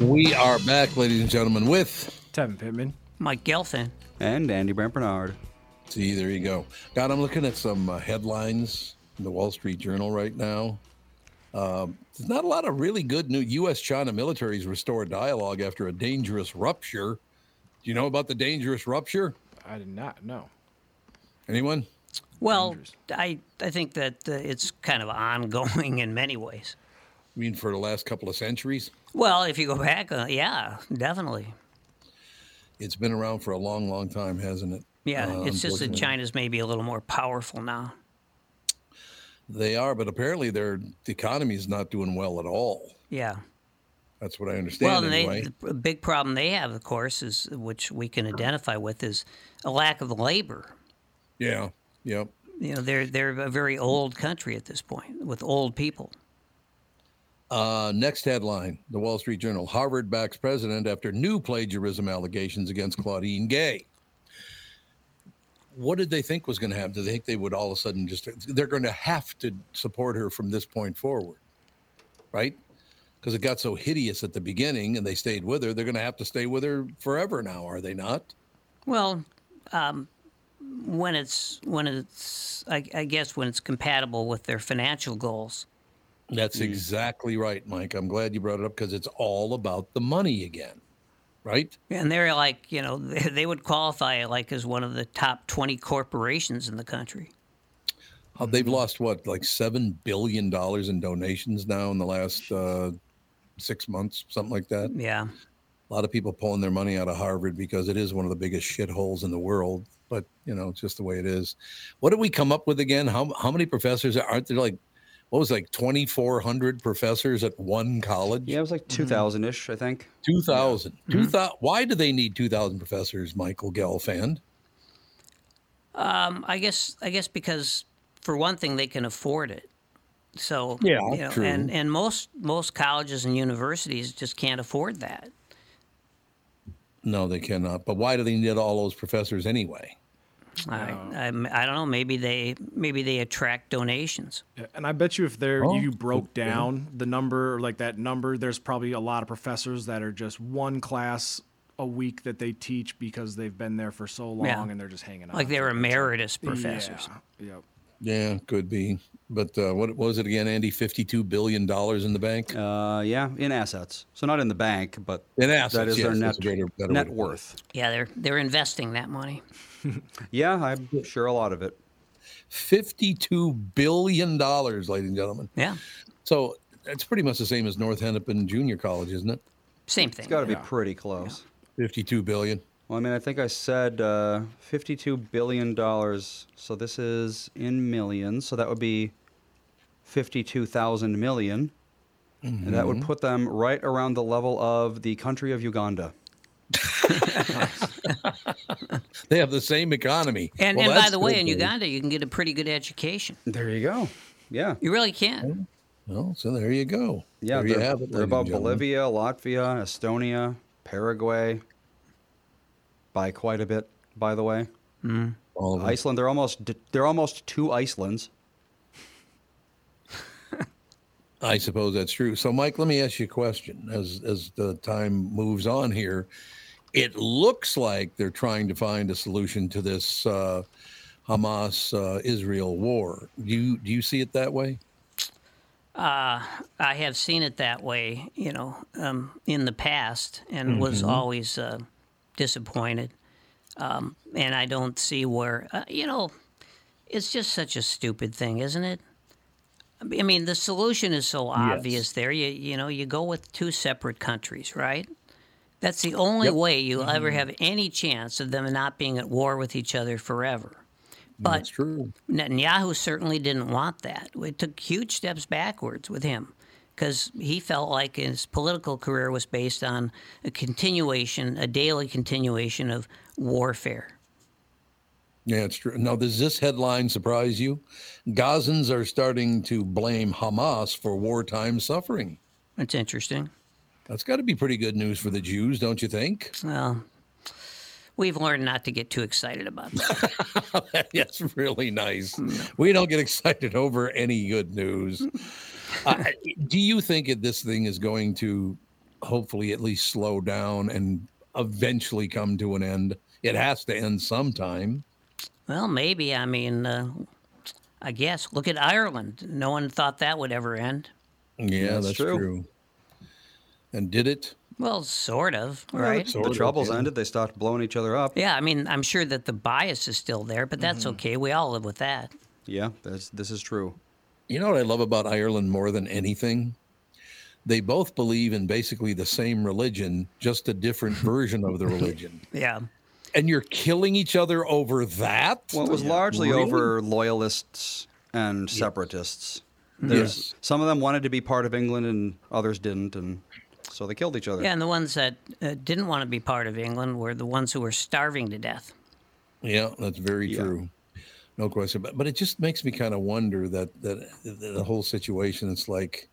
We are back, ladies and gentlemen, with Tevin Pittman. Mike Gelfand. And Andy Brant Barnard. See, there you go. God, I'm looking at some uh, headlines in the Wall Street Journal right now. Um, there's not a lot of really good new U.S. China militaries restore dialogue after a dangerous rupture. Do you know about the dangerous rupture? I did not know. Anyone? Well, I I think that uh, it's kind of ongoing in many ways. I mean, for the last couple of centuries? Well, if you go back, uh, yeah, definitely. It's been around for a long, long time, hasn't it? Yeah, Uh, it's just that. China's maybe a little more powerful now. They are, but apparently their economy is not doing well at all. Yeah. That's what I understand. well, and anyway. they, the big problem they have, of course, is which we can identify with, is a lack of labor. yeah, yep. You know, they're they're a very old country at this point with old people. Uh, next headline The Wall Street Journal Harvard backs president after new plagiarism allegations against Claudine Gay. What did they think was going to happen? Did they think they would all of a sudden just, they're going to have to support her from this point forward, right? Because it got so hideous at the beginning and they stayed with her. They're going to have to stay with her forever now, are they not? Well, um, when it's when it's I, I guess when it's compatible with their financial goals. That's exactly right, Mike. I'm glad you brought it up because it's all about the money again, right? And they're like, you know, they, they would qualify like as one of the top 20 corporations in the country. Uh, they've lost what, like seven billion dollars in donations now in the last uh, six months, something like that. Yeah. A lot of people pulling their money out of Harvard because it is one of the biggest shitholes in the world. But you know, it's just the way it is. What did we come up with again? How how many professors aren't there? Like, what was it, like twenty four hundred professors at one college? Yeah, it was like 2000 ish, I think. Two thousand. Mm-hmm. Why do they need two thousand professors, Michael Gelfand? Um, I guess I guess because for one thing they can afford it. So Yeah, you know, true. and and most most colleges and universities just can't afford that. No, they cannot. But why do they need all those professors anyway? I, I I don't know. Maybe they maybe they attract donations. Yeah, And I bet you if there Oh, you broke okay. down the number, or like that number, there's probably a lot of professors that are just one class a week that they teach because they've been there for so long Yeah. and they're just hanging out. Like they're emeritus professors. Yeah. Yep. Yeah, could be. But uh, what, what was it again, Andy? Fifty-two billion dollars in the bank. Uh, yeah, in assets. So not in the bank, but In assets, that is yes, their net, better- better net to put it. worth. Yeah, they're they're investing that money. Yeah, I'm sure a lot of it. Fifty-two billion dollars, ladies and gentlemen. Yeah, So it's pretty much the same as North Hennepin Junior College, isn't it? same thing. It's got to be pretty close. Fifty-two billion. Well, I mean, I think I said uh, $52 billion. So this is in millions. So that would be 52,000 million. And that would put them right around the level of the country of Uganda. They have the same economy. And, Well, and by that's the way, good, in Dave. Uganda, you can get a pretty good education. There you go. Yeah. You really can. Well, so there you go. Yeah, there you they're, have it. they're ladies about gentlemen. Bolivia, Latvia, Estonia, Paraguay, by quite a bit, by the way. All of them. Iceland, they're almost they're almost two Icelands. I suppose that's true. So, Mike, let me ask you a question. As as the time moves on here, it looks like they're trying to find a solution to this uh, Hamas uh, Israel war. Do you do you see it that way? Uh, I have seen it that way, you know, um, in the past, and was always uh, disappointed. Um, and I don't see where, uh, you know, it's just such a stupid thing, isn't it? I mean, the solution is so obvious there. You you know, you go with two separate countries, right? That's the only way you'll ever have any chance of them not being at war with each other forever. But That's true. Netanyahu certainly didn't want that. It took huge steps backwards with him because he felt like his political career was based on a continuation, a daily continuation of warfare. Yeah, it's true. Now, does this headline surprise you? Gazans are starting to blame Hamas for wartime suffering. That's interesting. That's got to be pretty good news for the Jews, don't you think? Well, we've learned not to get too excited about that. That's really nice. We don't get excited over any good news. Uh, do you think that this thing is going to hopefully at least slow down and eventually come to an end? It has to end sometime. well, maybe. I mean, uh, I guess. Look at Ireland. No one thought that would ever end. Yeah, That's that's, true. true. And did it? Well, sort of, right? sort the of, troubles yeah. ended. They stopped blowing each other up. Yeah, I mean, I'm sure that the bias is still there, but that's okay. We all live with that. Yeah, that's, this is true. You know what I love about Ireland more than anything? They both believe in basically the same religion, just a different version of the religion. Yeah. And you're killing each other over that? Well, it was largely Really? over loyalists and separatists. There's Yes. some of them wanted to be part of England and others didn't, and so they killed each other. Yeah, and the ones that uh, didn't want to be part of England were the ones who were starving to death. Yeah, that's very Yeah. true. No question. But but it just makes me kind of wonder that that the, the whole situation. It's like,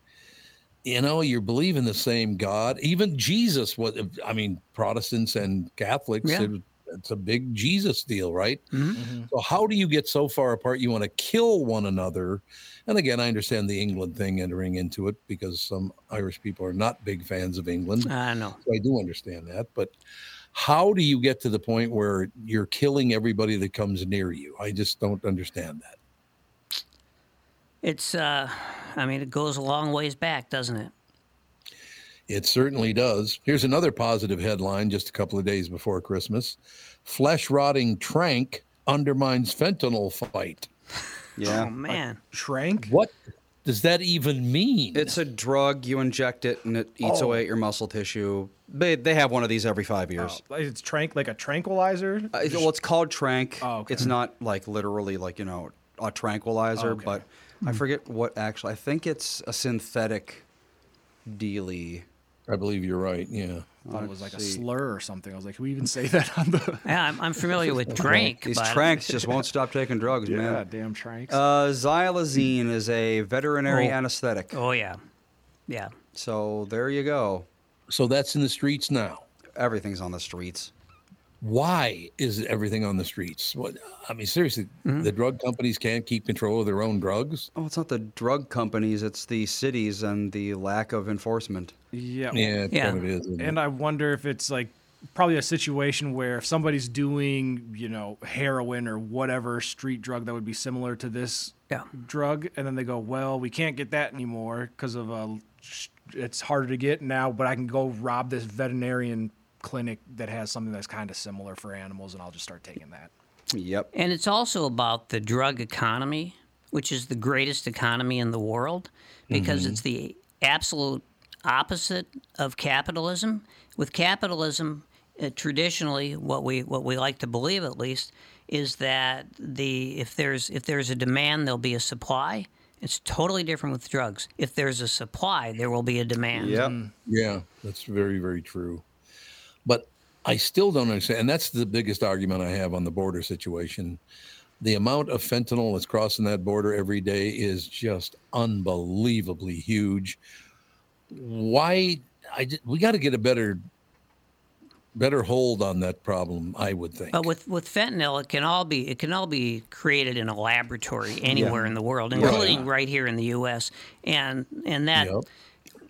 you know, you're believing the same God. Even Jesus was. I mean, Protestants and Catholics. Yeah. It, it's a big Jesus deal, right? Mm-hmm. So how do you get so far apart? You want to kill one another. And again, I understand the England thing entering into it because some Irish people are not big fans of England. I know. So I do understand that, but how do you get to the point where you're killing everybody that comes near you? I just don't understand that. It's, uh, I mean, it goes a long ways back, doesn't it? It certainly does. Here's another positive headline just a couple of days before Christmas. Flesh rotting trank undermines fentanyl fight. Yeah. Oh, man. Trank? What does that even mean? It's a drug. You inject it, and it eats Oh. away at your muscle tissue. They they have one of these every five years. like it's trank like a tranquilizer? Uh, well, it's called trank. Oh, okay. It's not like literally like you know a tranquilizer, Okay. but I forget what actually. I think it's a synthetic dealy. I believe you're right. Yeah. I thought it was like a slur or something. I was like, can we even say that on the. Yeah, I'm, I'm familiar with drink. These but tranks just won't stop taking drugs, Yeah, man. damn tranks. Uh, xylazine is a veterinary Oh. anesthetic. Oh, yeah. Yeah. So there you go. So that's in the streets now. Everything's on the streets. Why is everything on the streets? What I mean, seriously, Mm-hmm. the drug companies can't keep control of their own drugs. Oh, it's not the drug companies; it's the cities and the lack of enforcement. yeah. Yeah, it Yeah. kind of is. isn't it? And I wonder if it's like probably a situation where if somebody's doing, you know, heroin or whatever street drug that would be similar to this Yeah. drug, and then they go, well, we can't get that anymore because of a, it's harder to get now, but I can go rob this veterinarian clinic that has something that's kind of similar for animals, and I'll just start taking that. Yep. And it's also about the drug economy, which is the greatest economy in the world because it's the absolute opposite of capitalism. With capitalism, uh, traditionally, what we what we like to believe at least is that the if there's if there's a demand, there'll be a supply. It's totally different with drugs. If there's a supply, there will be a demand. Yep. Yeah, that's very, very true. But I still don't understand. And that's the biggest argument I have on the border situation. The amount of fentanyl that's crossing that border every day is just unbelievably huge. Why? I ju- we got to get a better better hold on that problem, I would think. But with, with fentanyl, it can all be it can all be created in a laboratory anywhere in the world, including right here in the U.S. And and that Yep.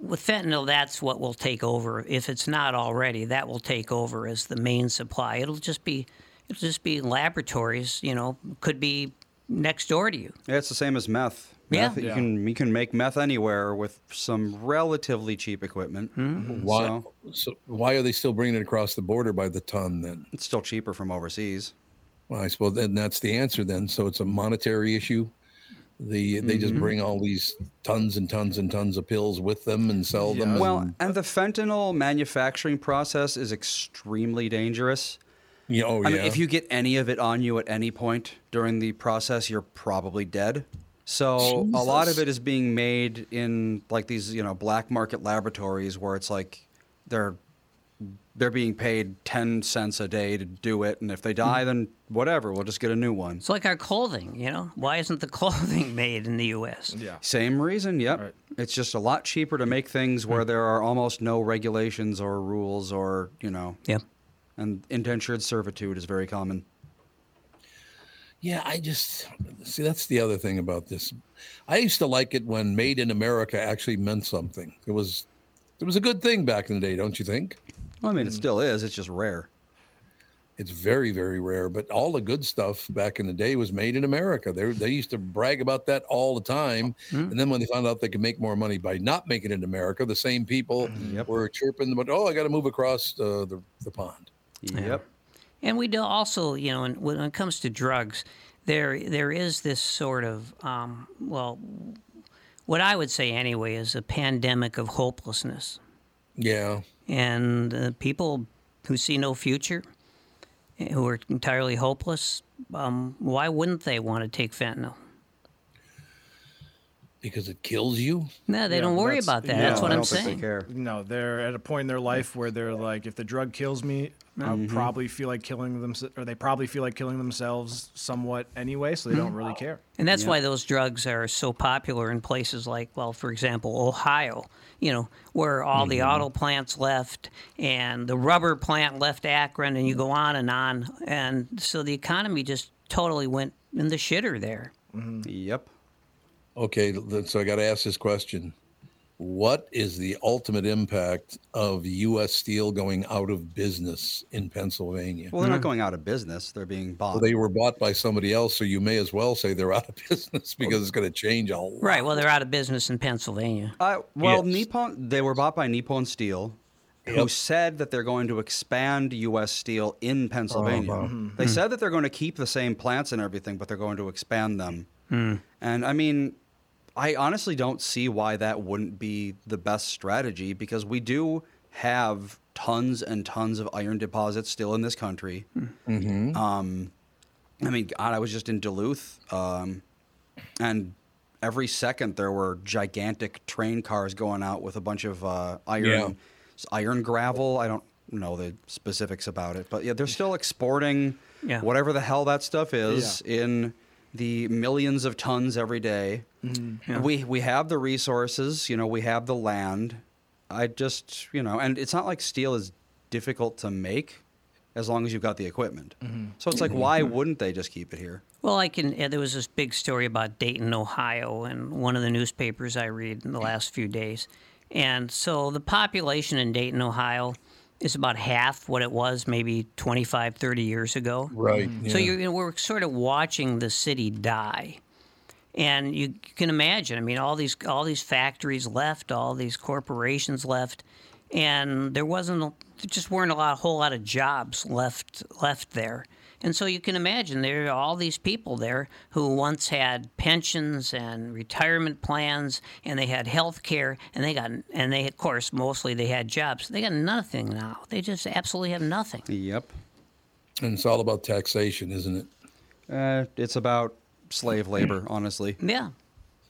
With fentanyl, that's what will take over. If it's not already, that will take over as the main supply. It'll just be it'll just be laboratories. You know, could be next door to you. Yeah, it's the same as meth. Yeah. Meth, you Yeah. can you can make meth anywhere with some relatively cheap equipment. Hmm. Mm-hmm. why? So So why are they still bringing it across the border by the ton then? it's still cheaper from overseas. Well, I suppose then that's the answer then. So it's a monetary issue. The they just mm-hmm. bring all these tons and tons and tons of pills with them and sell them. Yeah. Well, and- and the fentanyl manufacturing process is extremely dangerous. yeah, oh I yeah. mean, if you get any of it on you at any point during the process, you're probably dead. So a lot of it is being made in like these, you know, black market laboratories where it's like they're they're being paid ten cents a day to do it, and if they die, mm. then whatever, we'll just get a new one. It's like our clothing. You know, why isn't the clothing made in the U.S.? Yeah. Same reason, yep. Right. It's just a lot cheaper to make things mm. where there are almost no regulations or rules or, you know, Yep. and indentured servitude is very common. Yeah, I just see that's the other thing about this. I used to like it when "Made in America" actually meant something. It was, it was a good thing back in the day, don't you think? Well, I mean, it still is. It's just rare. It's very, very rare. But all the good stuff back in the day was made in America. They they used to brag about that all the time. And then when they found out they could make more money by not making it in America, the same people were chirping, "But oh, I got to move across uh, the the pond." Yep. And we do also, you know, when it comes to drugs, there there is this sort of, um, well, what I would say anyway is a pandemic of hopelessness, Yeah, and uh, people who see no future, eh, who are entirely hopeless, um, why wouldn't they want to take fentanyl? Because it kills you. No, they Yeah, don't worry about that. yeah, That's what I I'm saying. they care. No, they're at a point in their life where they're like, if the drug kills me, I'll mm-hmm. probably feel like killing them, or they probably feel like killing themselves somewhat anyway, so they don't really mm-hmm. care. And that's why those drugs are so popular in places like, well, for example, Ohio, you know, where all the mm-hmm. auto plants left and the rubber plant left Akron, and you go on and on. And so the economy just totally went in the shitter there. Yep. Okay, th- so I got to ask this question. What is the ultimate impact of U.S. Steel going out of business in Pennsylvania? Well, they're not going out of business. They're being bought. Well, they were bought by somebody else, so you may as well say they're out of business because it's going to change a lot. Right. Well, they're out of business in Pennsylvania. Uh, well, Yes. Nippon, they were bought by Nippon Steel, who Yep. said that they're going to expand U.S. Steel in Pennsylvania. Uh-huh. They said that they're going to keep the same plants and everything, but they're going to expand them. And I mean, I honestly don't see why that wouldn't be the best strategy because we do have tons and tons of iron deposits still in this country. Um, I mean, God, I was just in Duluth, um, and every second there were gigantic train cars going out with a bunch of uh, iron, Yeah. iron gravel. I don't know the specifics about it, but yeah, they're still exporting Yeah. whatever the hell that stuff is in the millions of tons every day. Mm-hmm. We we have the resources, you know, we have the land. I just, you know, and it's not like steel is difficult to make as long as you've got the equipment. Mm-hmm. So it's like, why mm-hmm. wouldn't they just keep it here? Well, I can. Uh, there was this big story about Dayton, Ohio, in one of the newspapers I read in the last few days. And so the population in Dayton, Ohio, is about half what it was maybe 25, 30 years ago. Right. So yeah. you're, you know, we're sort of watching the city die, and you can imagine. I mean, all these all these factories left, all these corporations left, and there wasn't a- there just weren't a lot, a whole lot of jobs left left there. And so you can imagine there are all these people there who once had pensions and retirement plans, and they had health care, and they got and they of course mostly they had jobs. They got nothing now. They just absolutely have nothing. Yep. and it's all about taxation, isn't it? Uh, it's about slave labor, honestly. Yeah.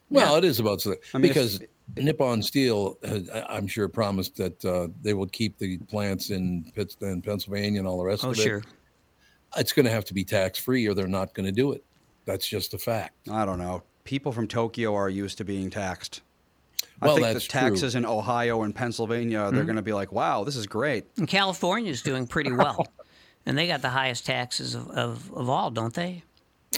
Well, it is about sla- I mean, if- because Nippon Steel, I- I'm sure, promised that uh, they will keep the plants in Pittsburgh, Pennsylvania, and all the rest Oh of it. sure. It's going to have to be tax free, or they're not going to do it. That's just a fact. I don't know. People from Tokyo are used to being taxed. Well, I Well, think the taxes true. in Ohio and Pennsylvania, they're going to be like, wow, this is great. And California's doing pretty well, and they got the highest taxes of, of, of all, don't they?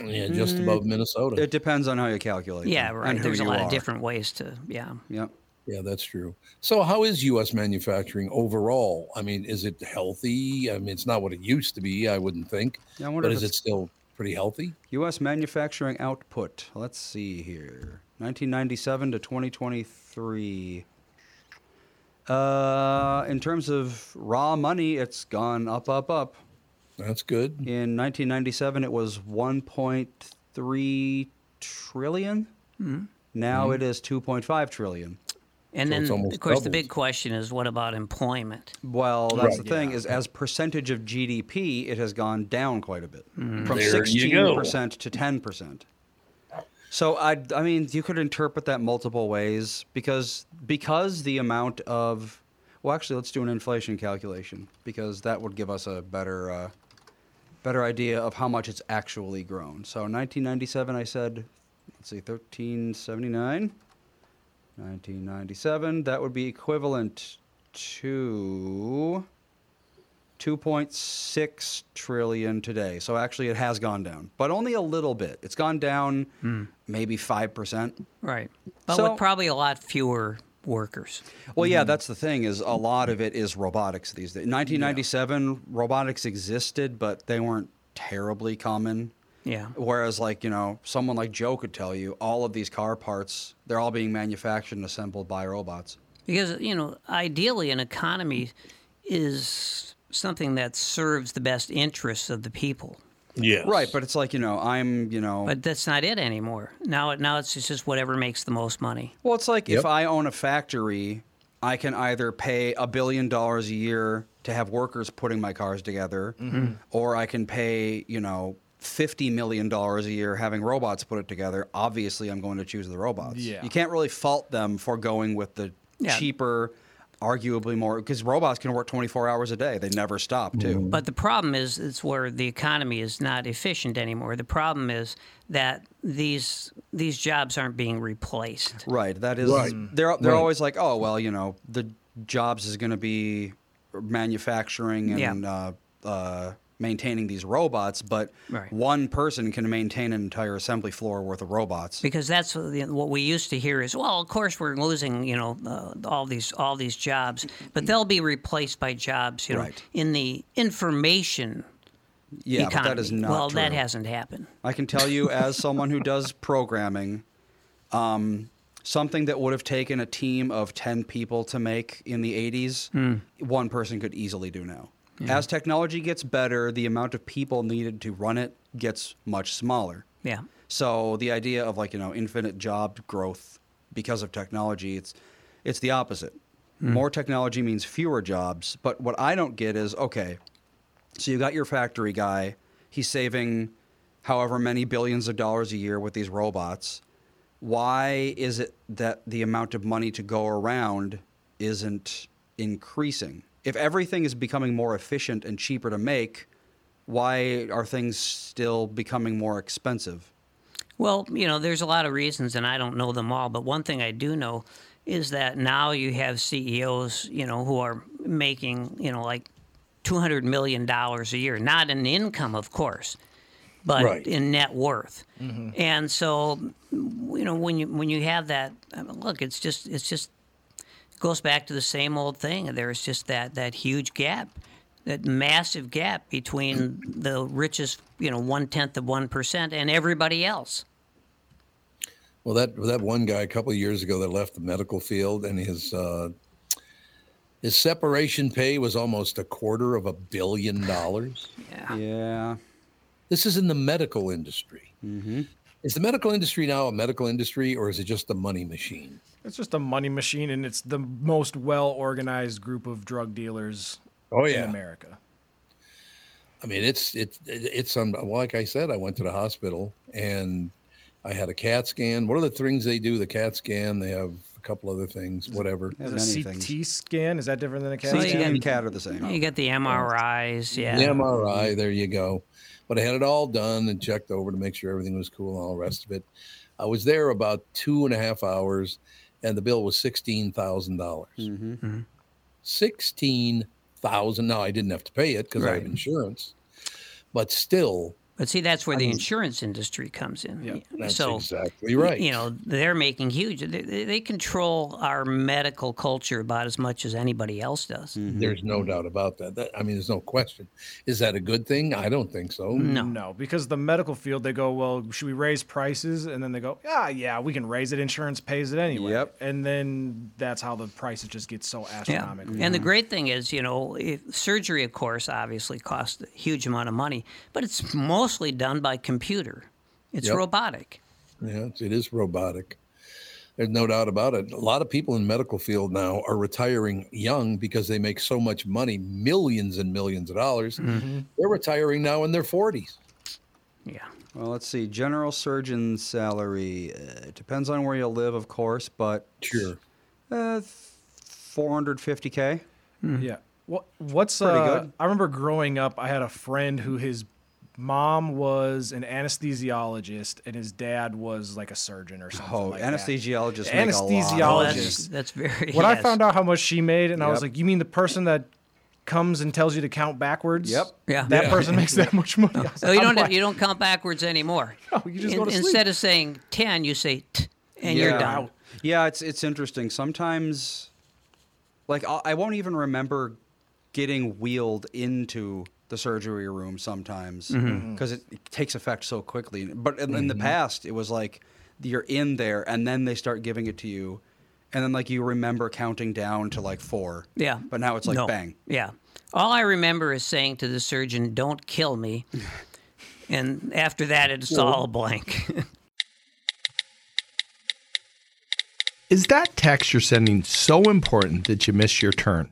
Yeah, just above Minnesota. It depends on how you calculate. It. Yeah, them right. There's a lot are. of different ways to, yeah. Yep. Yeah, that's true. So, how is U.S. manufacturing overall? I mean, is it healthy? I mean, it's not what it used to be, I wouldn't think. Yeah, I wonder but if is it still pretty healthy? U.S. manufacturing output. Let's see here. 1997 to 2023. Uh, in terms of raw money, it's gone up, up, up. That's good. In 1997, it was 1.3 trillion. Hmm. Now hmm. it is 2.5 trillion. And So then, of almost course, the big question is what about employment? Well, that's Right. the thing is as percentage of GDP, it has gone down quite a bit hmm. from There 16% to 10%. So I I mean, you could interpret that multiple ways because because the amount of well, actually, let's do an inflation calculation because that would give us a better uh, better idea of how much it's actually grown. So 1997, I said, let's see, 1379. 1997, that would be equivalent to 2.6 trillion today. So actually, it has gone down, but only a little bit. It's gone down hmm. maybe 5%. Right. But So- with probably a lot fewer workers. Well, yeah, mm-hmm. that's the thing is a lot of it is robotics these days. In 1997, robotics existed, but they weren't terribly common. Yeah. Whereas, like, you know, someone like Joe could tell you all of these car parts, they're all being manufactured and assembled by robots. Because, you know, ideally, an economy is something that serves the best interests of the people. Yes. Right, but it's like, you know, I'm, you know, But that's not it anymore. Now, now it's just whatever makes the most money. well, it's like Yep. if I own a factory, I can either pay a billion dollars a year to have workers putting my cars together, mm-hmm. or I can pay, you know, $50 million a year having robots put it together. Obviously, I'm going to choose the robots. Yeah. You can't really fault them for going with the Yeah. cheaper, arguably more, because robots can work 24 hours a day. They never stop, too. But the problem is, it's where the economy is not efficient anymore. The problem is that these these jobs aren't being replaced. Right. That is. Right. They're they're Right. always like, oh well, you know, the jobs is going to be manufacturing and Yeah. uh, uh, maintaining these robots, but Right. one person can maintain an entire assembly floor worth of robots. Because that's what we used to hear is, well, of course we're losing, you know, uh, all these all these jobs, but they'll be replaced by jobs, you know, Right. in the information Yeah, economy. but that is not well, true. that hasn't happened. I can tell you, as someone who does programming, um, something that would have taken a team of 10 people to make in the 80s, one person could easily do now. As technology gets better, the amount of people needed to run it gets much smaller. Yeah. So the idea of like, you know, infinite job growth because of technology, it's it's the opposite. Hmm. More technology means fewer jobs, but what I don't get is okay, so you got your factory guy, he's saving however many billions of dollars a year with these robots. Why is it that the amount of money to go around isn't increasing? If everything is becoming more efficient and cheaper to make, why are things still becoming more expensive? Well, you know, there's a lot of reasons, and I don't know them all. But one thing I do know is that now you have CEOs, you know, who are making, you know, like two hundred million dollars a year, not in income, of course, but Right. in net worth. Mm-hmm. And so, you know, when you when you have that, I mean, look, it's just it's just it goes back to the same old thing. There's just that that huge gap. That massive gap between the richest, you know, one tenth of one percent and everybody else. Well, that that one guy a couple of years ago that left the medical field and his uh, his separation pay was almost a quarter of a billion dollars. Yeah. Yeah. This is in the medical industry. Mm-hmm. Is the medical industry now a medical industry, or is it just a money machine? It's just a money machine, and it's the most well organized group of drug dealers Oh in America. I mean, it's it's it's um, like I said, I went to the hospital and I had a CAT scan. What are the things they do? The CAT scan. They have a couple other things. Whatever. Yeah, Is a CT things. scan is that different than a CAT CT you scan? and CAT are the same. You got the MRIs, yeah. The MRI. There you go. But I had it all done and checked over to make sure everything was cool and all the rest of it. I was there about two and a half hours, and the bill was sixteen thousand dollars. Mm-hmm. Mm-hmm. Sixteen thousand. Now I didn't have to pay it because I have insurance, but still, But see, that's where the insurance industry comes in. Yeah, that's so exactly right. you know they're making huge. They, they they control our medical culture about as much as anybody else does. There's no doubt about that. that. I mean, there's no question. Is that a good thing? I don't think so. No. No, because the medical field, they go, well, should we raise prices? And then they go, ah, yeah, we can raise it. Insurance pays it anyway. Yep. And then that's how the prices just get so astronomical. Yeah, astronomical. and the great thing is, you know, if, surgery, of course, obviously costs a huge amount of money, but it's mostly done by computer. It's Yep. robotic. Yeah, it's- robotic. There's no doubt about it. A lot of people in the medical field now are retiring young because they make so much money, millions and millions of dollars. They're retiring now in their 40s. Yeah. Well, let's see. General surgeon salary uh, depends on where you live, of course, but Sure. uh, 450k. Yeah. What what's Pretty uh, good. I remember growing up, I had a friend who his mom was an anesthesiologist and his dad was like a surgeon or something. Oh, like that. anesthesiologists make a lot. Oh, Anesthesiologist. that's, that's very. When I found out how much she made, and I was like, "You mean the person that comes and tells you to count backwards?" Yep. Yeah. That Yeah. person makes that much money. I was So you don't like, you don't count backwards anymore. No, you just go to sleep. Instead of saying ten, you say t, and you're done. Yeah, it's it's interesting. Sometimes, like I I won't even remember getting wheeled into the surgery room sometimes mm-hmm. Mm-hmm. because it, it takes effect so quickly. But in, in the mm-hmm. past, it was like you're in there and then they start giving it to you, and then like you remember counting down to like four. Yeah. But now it's like No. bang. Yeah. All I remember is saying to the surgeon, "Don't kill me," and after that, it's all blank. Is that text you're sending so important that you miss your turn?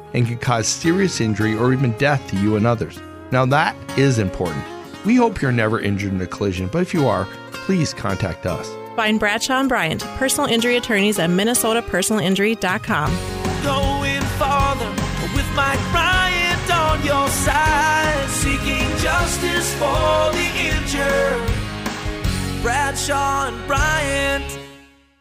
and can cause serious injury or even death to you and others. Now, that is important. We hope you're never injured in a collision, but if you are, please contact us. Find Bradshaw and Bryant, personal injury attorneys at minnesotapersonalinjury.com. Going farther with Mike Bryant on your side, seeking justice for the injured. Bradshaw and Bryant.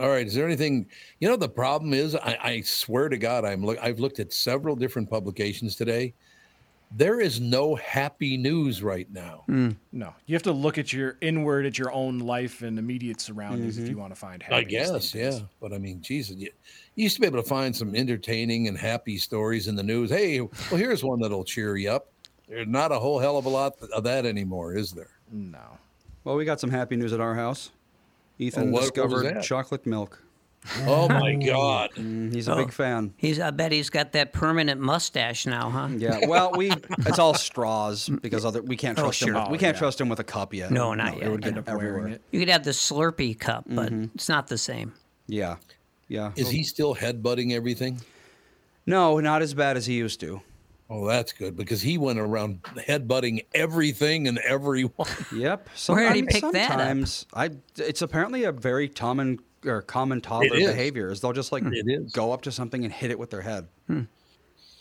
All right. Is there anything? You know, the problem is, I, I swear to God, I'm look. I've looked at several different publications today. There is no happy news right now. Hmm. No, you have to look at your inward, at your own life and immediate surroundings if mm-hmm. you want to find I guess, these yeah. But I mean, Jesus, you, you used to be able to find some entertaining and happy stories in the news. Hey, well, here's one that'll cheer you up. There's not a whole hell of a lot of that anymore, is there? No. Well, we got some happy news at our house. Ethan Oh, what- what discovered that? chocolate milk. Oh my God! Mm, He's a Oh. big fan. He's. I bet he's got that permanent mustache now, huh? Yeah. Well, we it's all straws because other we can't Oh, trust him. sure. With, we can't trust him with a cup yet. No, not It yet. would get up everywhere. it. You could have the Slurpee cup, but it's not the same. Yeah. Yeah. Is he still headbutting everything? No, not as bad as he used to. Oh, that's good because he went around headbutting everything and everyone. Yep. Where did he Sometimes- pick that up? Sometimes I. It's apparently a very common or common toddler is. behavior. Is they'll just like It is. go up to something and hit it with their head.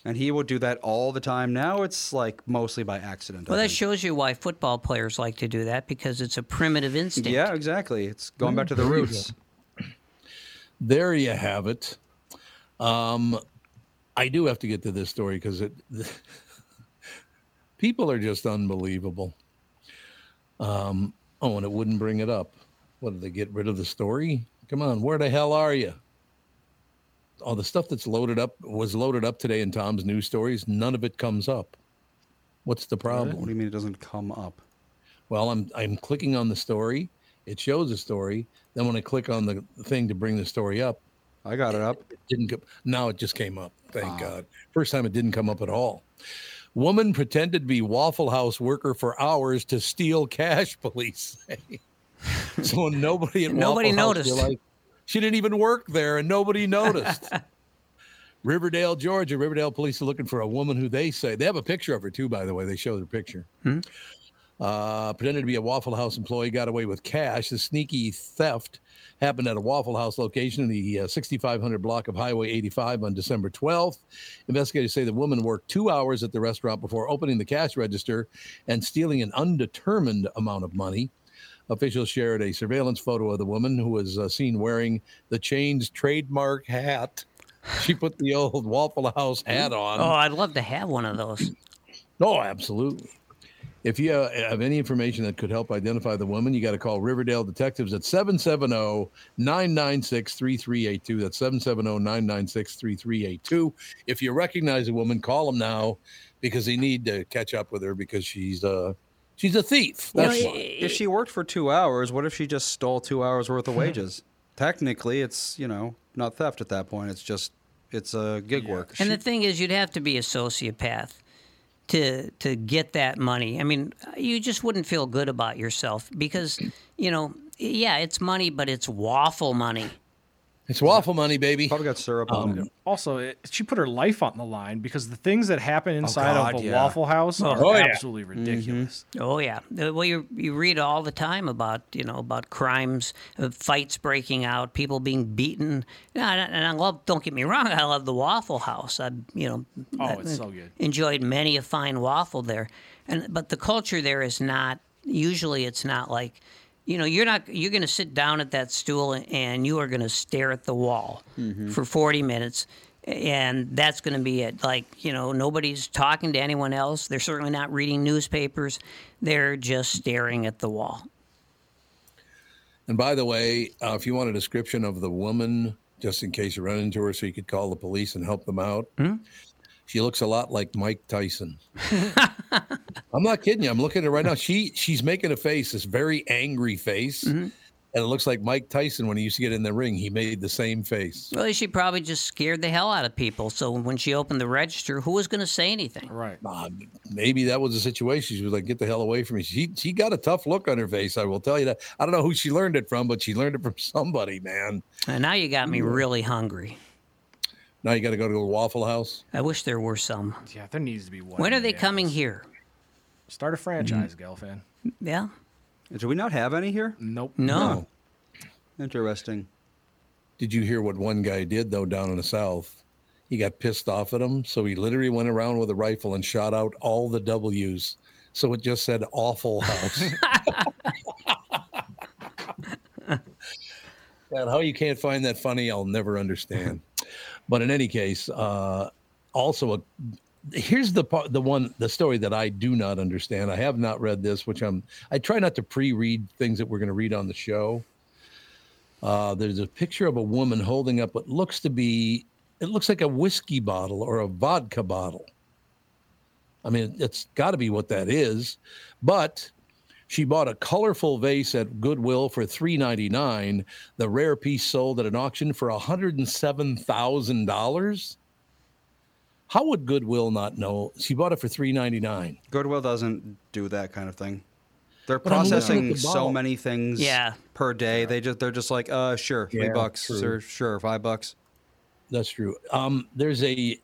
And he would do that all the time. Now it's like mostly by accident. I Well, that think. shows you why football players like to do that because it's a primitive instinct. Yeah, exactly. It's going back to the roots. There you have it. Um, I do have to get to this story because it people are just unbelievable. Um, oh, and it wouldn't bring it up. What did they get rid of the story? Come on, where the hell are you? All the stuff that's loaded up was loaded up today in Tom's news stories. None of it comes up. What's the problem? What do you mean it doesn't come up? Well, I'm I'm clicking on the story. It shows a story. Then when I click on the thing to bring the story up, I got it up. it didn't come. Now it just came up. Thank God. First time it didn't come up at all. Woman pretended to be Waffle House worker for hours to steal cash. Police say. so nobody at Nobody Waffle House noticed. realized she didn't even work there, and nobody noticed. Riverdale, Georgia. Riverdale police are looking for a woman who they say they have a picture of her too. By the way, they show their picture. Hmm? Uh, pretended to be a Waffle House employee, got away with cash. The sneaky theft happened at a Waffle House location in the uh, 6500 block of Highway 85 on December 12th. Investigators say the woman worked two hours at the restaurant before opening the cash register and stealing an undetermined amount of money. Officials shared a surveillance photo of the woman who was uh, seen wearing the chain's trademark hat. She put the old Waffle House hat on. Oh, I'd love to have one of those. Oh, absolutely. If you uh, have any information that could help identify the woman, you got to call Riverdale Detectives at 770 996 3382. That's 770 996 3382. If you recognize a woman, call them now because they need to catch up with her because she's uh, she's a thief. You know, That's i- why. If she worked for two hours, what if she just stole two hours worth of wages? Technically, it's you know not theft at that point. It's just it's a gig work. And the thing is, you'd have to be a sociopath to to get that money. I mean, you just wouldn't feel good about yourself because, you know, yeah, it's money, but it's waffle money. It's waffle money, baby. Probably got syrup on it. Also, it, she put her life on the line because the things that happen inside God, of a yeah. Waffle House are Oh, yeah. absolutely ridiculous. Oh yeah, Uh, well you you read all the time about you know about crimes, uh, fights breaking out, people being beaten. And I, and I love. Don't get me wrong, I love the Waffle House. I you know. Oh, I- it's so good. Enjoyed many a fine waffle there, and but the culture there is not. Usually, it's not like. You know, you're not. You're going to sit down at that stool and you are going to stare at the wall for 40 minutes, and that's going to be it. Like, you know, nobody's talking to anyone else. They're certainly not reading newspapers. They're just staring at the wall. And by the way, uh, if you want a description of the woman, just in case you run into her, so you could call the police and help them out, she looks a lot like Mike Tyson. I'm not kidding you. I'm looking at her right now. She she's making a face, this very angry face, and it looks like Mike Tyson when he used to get in the ring. He made the same face. Well, she probably just scared the hell out of people. So when she opened the register, who was going to say anything? Right. Uh, maybe that was the situation. She was like, "Get the hell away from me." She she got a tough look on her face. I will tell you that. I don't know who she learned it from, but she learned it from somebody, man. And now you got me really hungry. Now you got to go to a Waffle House. I wish there were some. Yeah, there needs to be one. When are they coming Minneapolis. here? Start a franchise, Gelfand. Yeah. Do we not have any here? Nope. No. Interesting. Did you hear what one guy did though down in the south? He got pissed off at him, so he literally went around with a rifle and shot out all the W's. So it just said "awful house." and how you can't find that funny, I'll never understand. But in any case, uh, also a here's the part, the one, the story that I do not understand. I have not read this, which I'm. I try not to pre-read things that we're going to read on the show. Uh, there's a picture of a woman holding up what looks to be, it looks like a whiskey bottle or a vodka bottle. I mean, it's got to be what that is. But she bought a colorful vase at Goodwill for $3.99. The rare piece sold at an auction for $107,000. How would Goodwill not know? She bought it for $3.99. Goodwill doesn't do that kind of thing. They're But I'm looking at processing the so many things Yeah. per day. They just they're just like, uh sure, three Yeah, bucks, true. or sure, five bucks. That's true. Um, there's a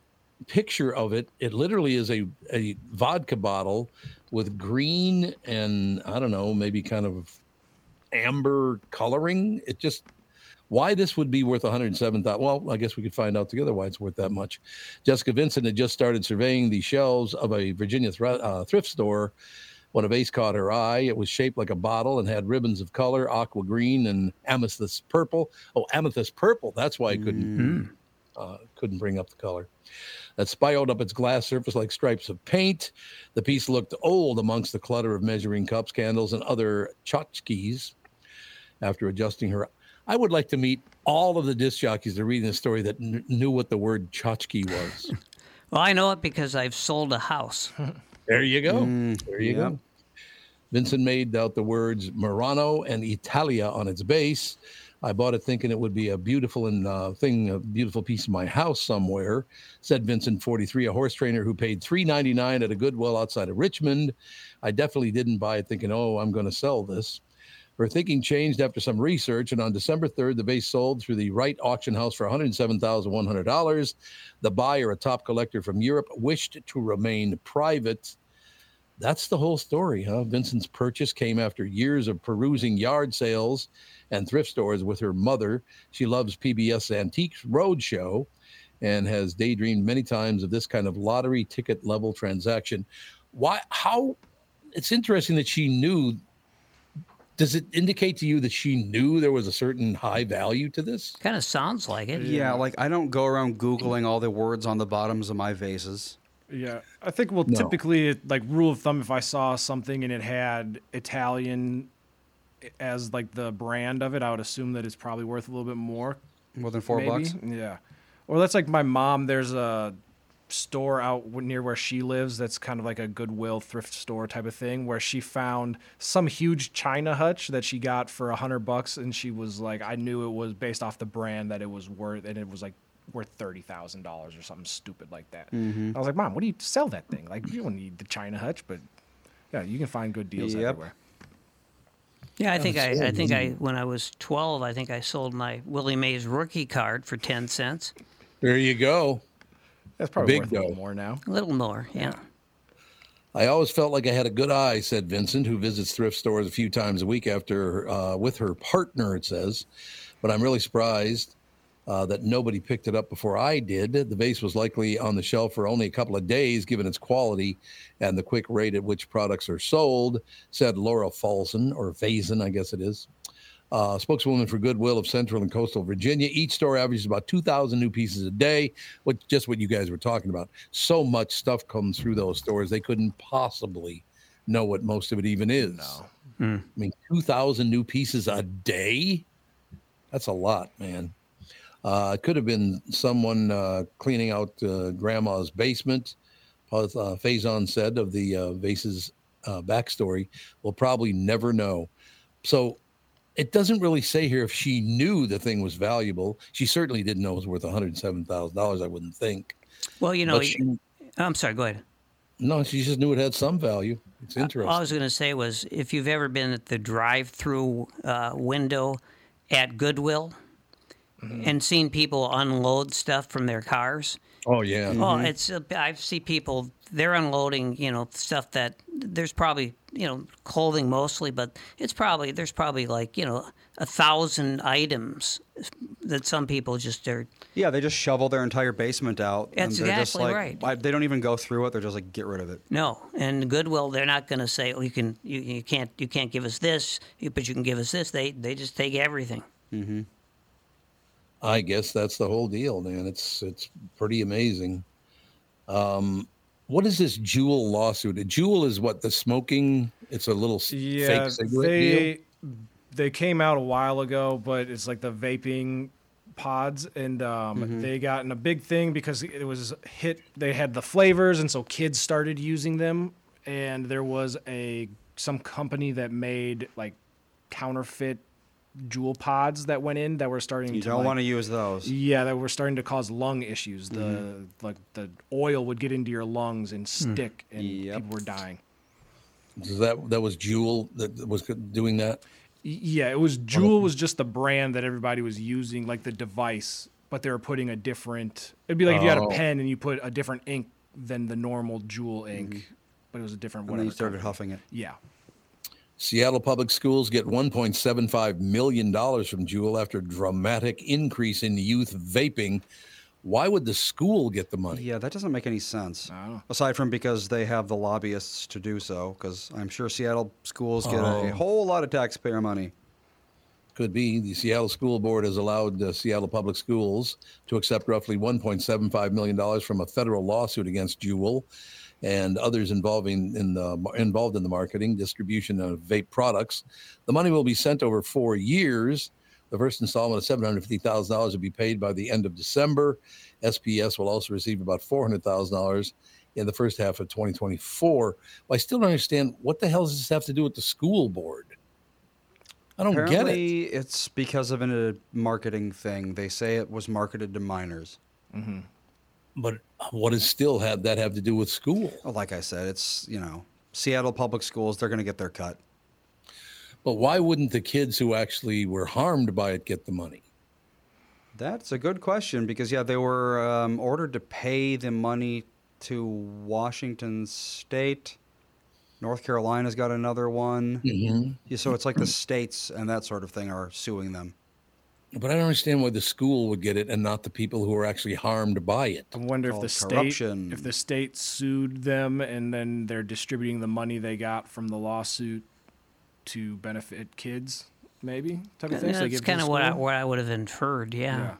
picture of it. It literally is a, a vodka bottle with green and I don't know, maybe kind of amber coloring. It just Why this would be worth 107,000? Well, I guess we could find out together why it's worth that much. Jessica Vincent had just started surveying the shelves of a Virginia thr- uh, thrift store when a vase caught her eye. It was shaped like a bottle and had ribbons of color, aqua green and amethyst purple. Oh, amethyst purple. That's why I couldn't uh, couldn't bring up the color. That spiraled up its glass surface like stripes of paint. The piece looked old amongst the clutter of measuring cups, candles, and other tchotchkes. After adjusting her, I would like to meet all of the disc jockeys that are reading this story that kn- knew what the word tchotchke was. Well, I know it because I've sold a house. There you go. Mm, there you go. Vincent made out the words Murano and Italia on its base. I bought it thinking it would be a beautiful and uh, thing, a beautiful piece of my house somewhere. Said Vincent, 43, a horse trainer who paid 3.99 at a Goodwill outside of Richmond. I definitely didn't buy it thinking, oh, I'm going to sell this. Her thinking changed after some research, and on December 3rd, the vase sold through the Wright auction house for $107,100. The buyer, a top collector from Europe, wished to remain private. That's the whole story, huh? Vincent's purchase came after years of perusing yard sales and thrift stores with her mother. She loves PBS Antiques Roadshow and has daydreamed many times of this kind of lottery ticket level transaction. Why? How? It's interesting that she knew. Does it indicate to you that she knew there was a certain high value to this? Kind of sounds like it. Yeah, like I don't go around Googling all the words on the bottoms of my vases. Yeah, I think well, No. typically, like rule of thumb, if I saw something and it had Italian as like the brand of it, I would assume that it's probably worth a little bit more. More than four maybe. bucks? Yeah, or that's like my mom. There's a store out near where she lives that's kind of like a Goodwill thrift store type of thing where she found some huge china hutch that she got for a hundred bucks and she was like I knew it was based off the brand that it was worth and it was like worth thirty thousand dollars or something stupid like that. Mhm. I was like, Mom, what do you sell that thing? Like you don't need the china hutch, but yeah, you can find good deals Yep. everywhere. Yeah, I think I, That's I think I when I was 12, I think I sold my Willie Mays rookie card for 10 cents. There you go. That's probably Big worth a little more now. A little more, yeah. I always felt like I had a good eye, said Vincent, who visits thrift stores a few times a week after uh, with her partner. It says, but I'm really surprised uh, that nobody picked it up before I did. The vase was likely on the shelf for only a couple of days, given its quality and the quick rate at which products are sold," said Laura Falson or Vazen, I guess it is. Uh, spokeswoman for Goodwill of Central and Coastal Virginia. Each store averages about 2,000 new pieces a day, which just what you guys were talking about. So much stuff comes through those stores, they couldn't possibly know what most of it even is. No. I mean, 2,000 new pieces a day? That's a lot, man. Uh, it could have been someone uh, cleaning out uh, grandma's basement. Uh, Faison said of the uh, vase's uh, backstory. We'll probably never know. So it doesn't really say here if she knew the thing was valuable. She certainly didn't know it was worth $107,000, I wouldn't think. Well, you know, she- I'm sorry, go ahead. No, she just knew it had some value. It's interesting. All I was going to say was if you've ever been at the drive through uh, window at Goodwill Mm-hmm. and seen people unload stuff from their cars. oh, yeah. Oh, mm-hmm. it's uh, I see people they're unloading, you know, stuff that there's probably you know clothing mostly, but it's probably there's probably like you know a thousand items that some people just are. Yeah, they just shovel their entire basement out. and That's they're just exactly like, right. I, they don't even go through it. They're just like, get rid of it. No, and Goodwill, they're not going to say, "Oh, you can, you, you can't, you can't give us this, but you can give us this." They, they just take everything. Mm-hmm. I guess that's the whole deal, man. It's it's pretty amazing. Um, what is this Juul lawsuit? A Juul is what the smoking. It's a little Yeah, fake cigarette deal. they they came out a while ago, but it's like the vaping pods, and um, Mm-hmm. they got in a big thing because it was hit. They had the flavors, and so kids started using them. And there was a some company that made like counterfeit Juul pods that went in that were starting You to don't like- want to use those. yeah, that were starting to cause lung issues. The Mm-hmm. like the oil would get into your lungs and stick, and Yep. people were dying. Is that that was Juul that was doing that? Yeah, it was Juul was just the brand that everybody was using, like the device, but they were putting a different. It'd be like if you had a Oh. pen and you put a different ink than the normal Juul ink, but it was a different Mm-hmm. And you started company. huffing it. Yeah, Seattle Public Schools get $1.75 million from Juul after dramatic increase in youth vaping. Why would the school get the money? Yeah, that doesn't make any sense. Aside from because they have the lobbyists to do so, because I'm sure Seattle schools get Oh. a whole lot of taxpayer money. Could be. The Seattle School Board has allowed the Seattle Public Schools to accept roughly $1.75 million from a federal lawsuit against Juul and others involving in the involved in the marketing, distribution of vape products. The money will be sent over four years. The first installment of $750,000 will be paid by the end of December. SPS will also receive about $400,000 in the first half of 2024. Well, I still don't understand what the hell does this have to do with the school board? I don't get it. Apparently, it's because of a marketing thing. They say it was marketed to minors. Mm-hmm. But what does still have that have to do with school? Well, Like I said, it's, you know, Seattle public schools, they're going to get their cut. But why wouldn't the kids who actually were harmed by it get the money? That's a good question because, yeah, they were um, ordered to pay the money to Washington State. North Carolina's got another one. Mhm. Yeah, so it's like the states and that sort of thing are suing them. But I don't understand why the school would get it and not the people who are actually harmed by it. I wonder if Called the state if the state sued them and then they're distributing the money they got from the lawsuit to benefit kids, maybe type of thing. So they That's give to kind the of what I, school? what I would have inferred. Yeah. Yeah.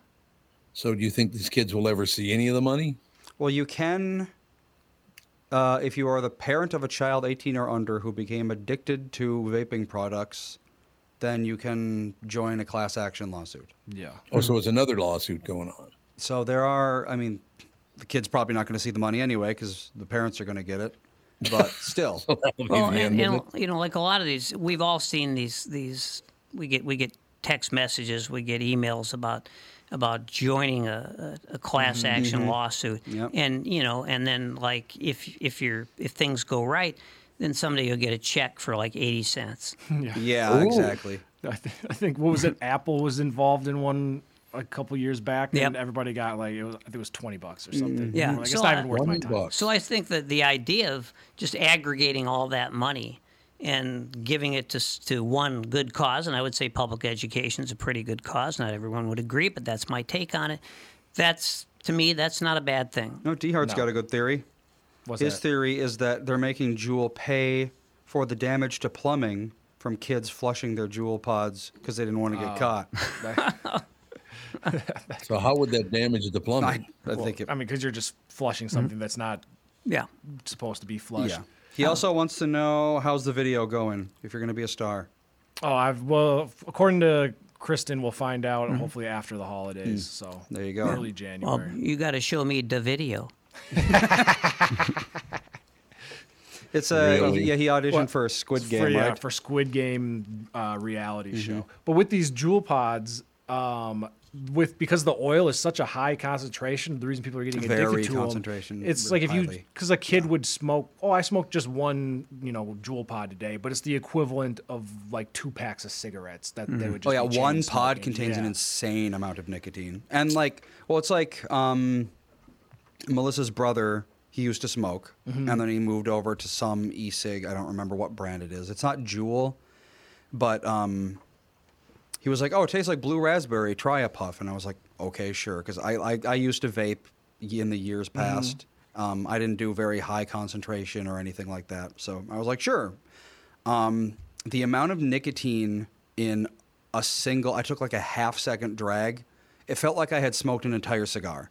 So do you think these kids will ever see any of the money? Well, you can, uh, if you are the parent of a child 18 or under who became addicted to vaping products, then you can join a class action lawsuit. Yeah. Oh, so it's another lawsuit going on. So there are, I mean, the kid's probably not going to see the money anyway because the parents are going to get it. But still, That'll Well, and, and you know, like a lot of these, we've all seen these. These we get we get text messages, we get emails about about joining a, a, a class mm-hmm. action mm-hmm. lawsuit, Yep. and you know, and then like if if you're if things go right, then someday you'll get a check for like eighty cents. yeah, exactly. I, th- I think what was it? Apple was involved in one a couple years back, and Yep. everybody got like it was. I think it was twenty bucks or mm. something. Yeah, like, it's so not I- even worth my time. bucks. So I think that the idea of just aggregating all that money and giving it to to one good cause, and I would say public education is a pretty good cause. Not everyone would agree, but that's my take on it. That's to me, that's not a bad thing. No, D Hart's No. got a good theory. What's His that? theory is that they're making Juul pay for the damage to plumbing from kids flushing their Juul pods because they didn't want to get oh. caught. So how would that damage the I, plumbing? I think it. I mean, because you're just flushing mm-hmm. something that's not Yeah. supposed to be flushed. Yeah. He also wants to know how's the video going if you're going to be a star. Oh, I've well, according to Kristen, we'll find out mm-hmm. hopefully after the holidays. Mm. So There you go. early January. Well, January. you got to show me the video. It's a Really? yeah. He auditioned What? for a Squid Game, for, yeah, right? for Squid Game uh, reality Mm-hmm. show. But with these Juul pods, um, with because the oil is such a high concentration, the reason people are getting Very addicted to concentration, it's really like if you because a kid would smoke. Oh, I smoked just one, you know, Juul pod today, but it's the equivalent of like two packs of cigarettes that they would. Oh Just yeah, be one pod smoking. contains an insane amount of nicotine, and like, well, it's like um, Melissa's brother. He used to smoke, Mm-hmm. and then he moved over to some e-cig. I don't remember what brand it is. It's not Juul, but um, he was like, "Oh, it tastes like blue raspberry. Try a puff." And I was like, "Okay, sure," because I, I I used to vape in the years Mm-hmm. past. Um, I didn't do very high concentration or anything like that, so I was like, "Sure." um, the amount of nicotine in a single i took like a half second drag it felt like i had smoked an entire cigar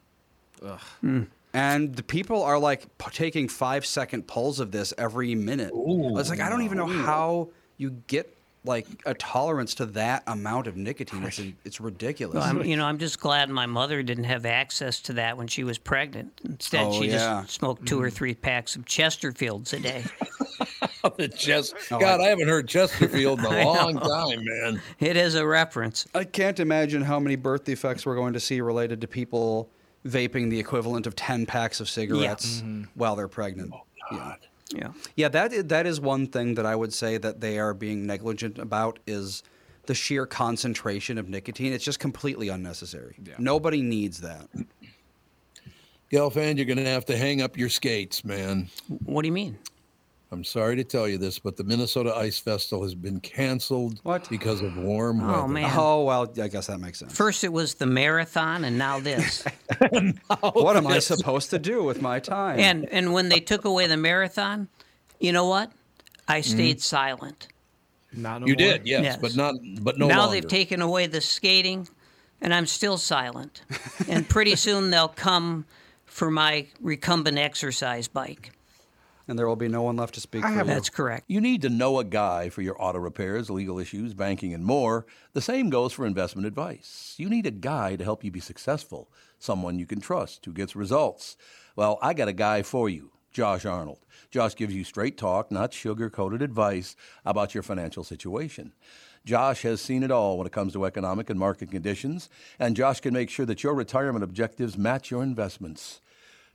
and the people are like p- taking five second pulls of this every minute it's like i don't even know how you get like a tolerance to that amount of nicotine it's, it's ridiculous Well, I'm, you know, I'm just glad my mother didn't have access to that when she was pregnant. Instead, Oh, she yeah. just smoked two or mm-hmm. three packs of Chesterfields a day. the Chest- Oh, God, I, haven't heard Chesterfield in a long time, man. it is a reference. I can't imagine how many birth defects we're going to see related to people vaping the equivalent of 10 packs of cigarettes mm-hmm. while they're pregnant oh, yeah. Yeah. Yeah, that is, that is one thing that I would say that they are being negligent about is the sheer concentration of nicotine. It's just completely unnecessary. Nobody needs that. Gelfand, you're going to have to hang up your skates, man. What do you mean? I'm sorry to tell you this, but the Minnesota Ice Festival has been canceled What? because of warm oh, weather. Oh man! Oh well, I guess that makes sense. First it was the marathon, and now this. what am I supposed to do with my time? and and when they took away the marathon, you know what? I mm-hmm. stayed silent. Not no You more. did, yes, Yes. but not, but no now longer. they've taken away the skating, and I'm still silent. and pretty soon they'll come for my recumbent exercise bike. And there will be no one left to speak I for have you. That's correct. You need to know a guy for your auto repairs, legal issues, banking, and more. The same goes for investment advice. You need a guy to help you be successful, someone you can trust who gets results. Well, I got a guy for you, Josh Arnold. Josh gives you straight talk, not sugar coated advice about your financial situation. Josh has seen it all when it comes to economic and market conditions, and Josh can make sure that your retirement objectives match your investments.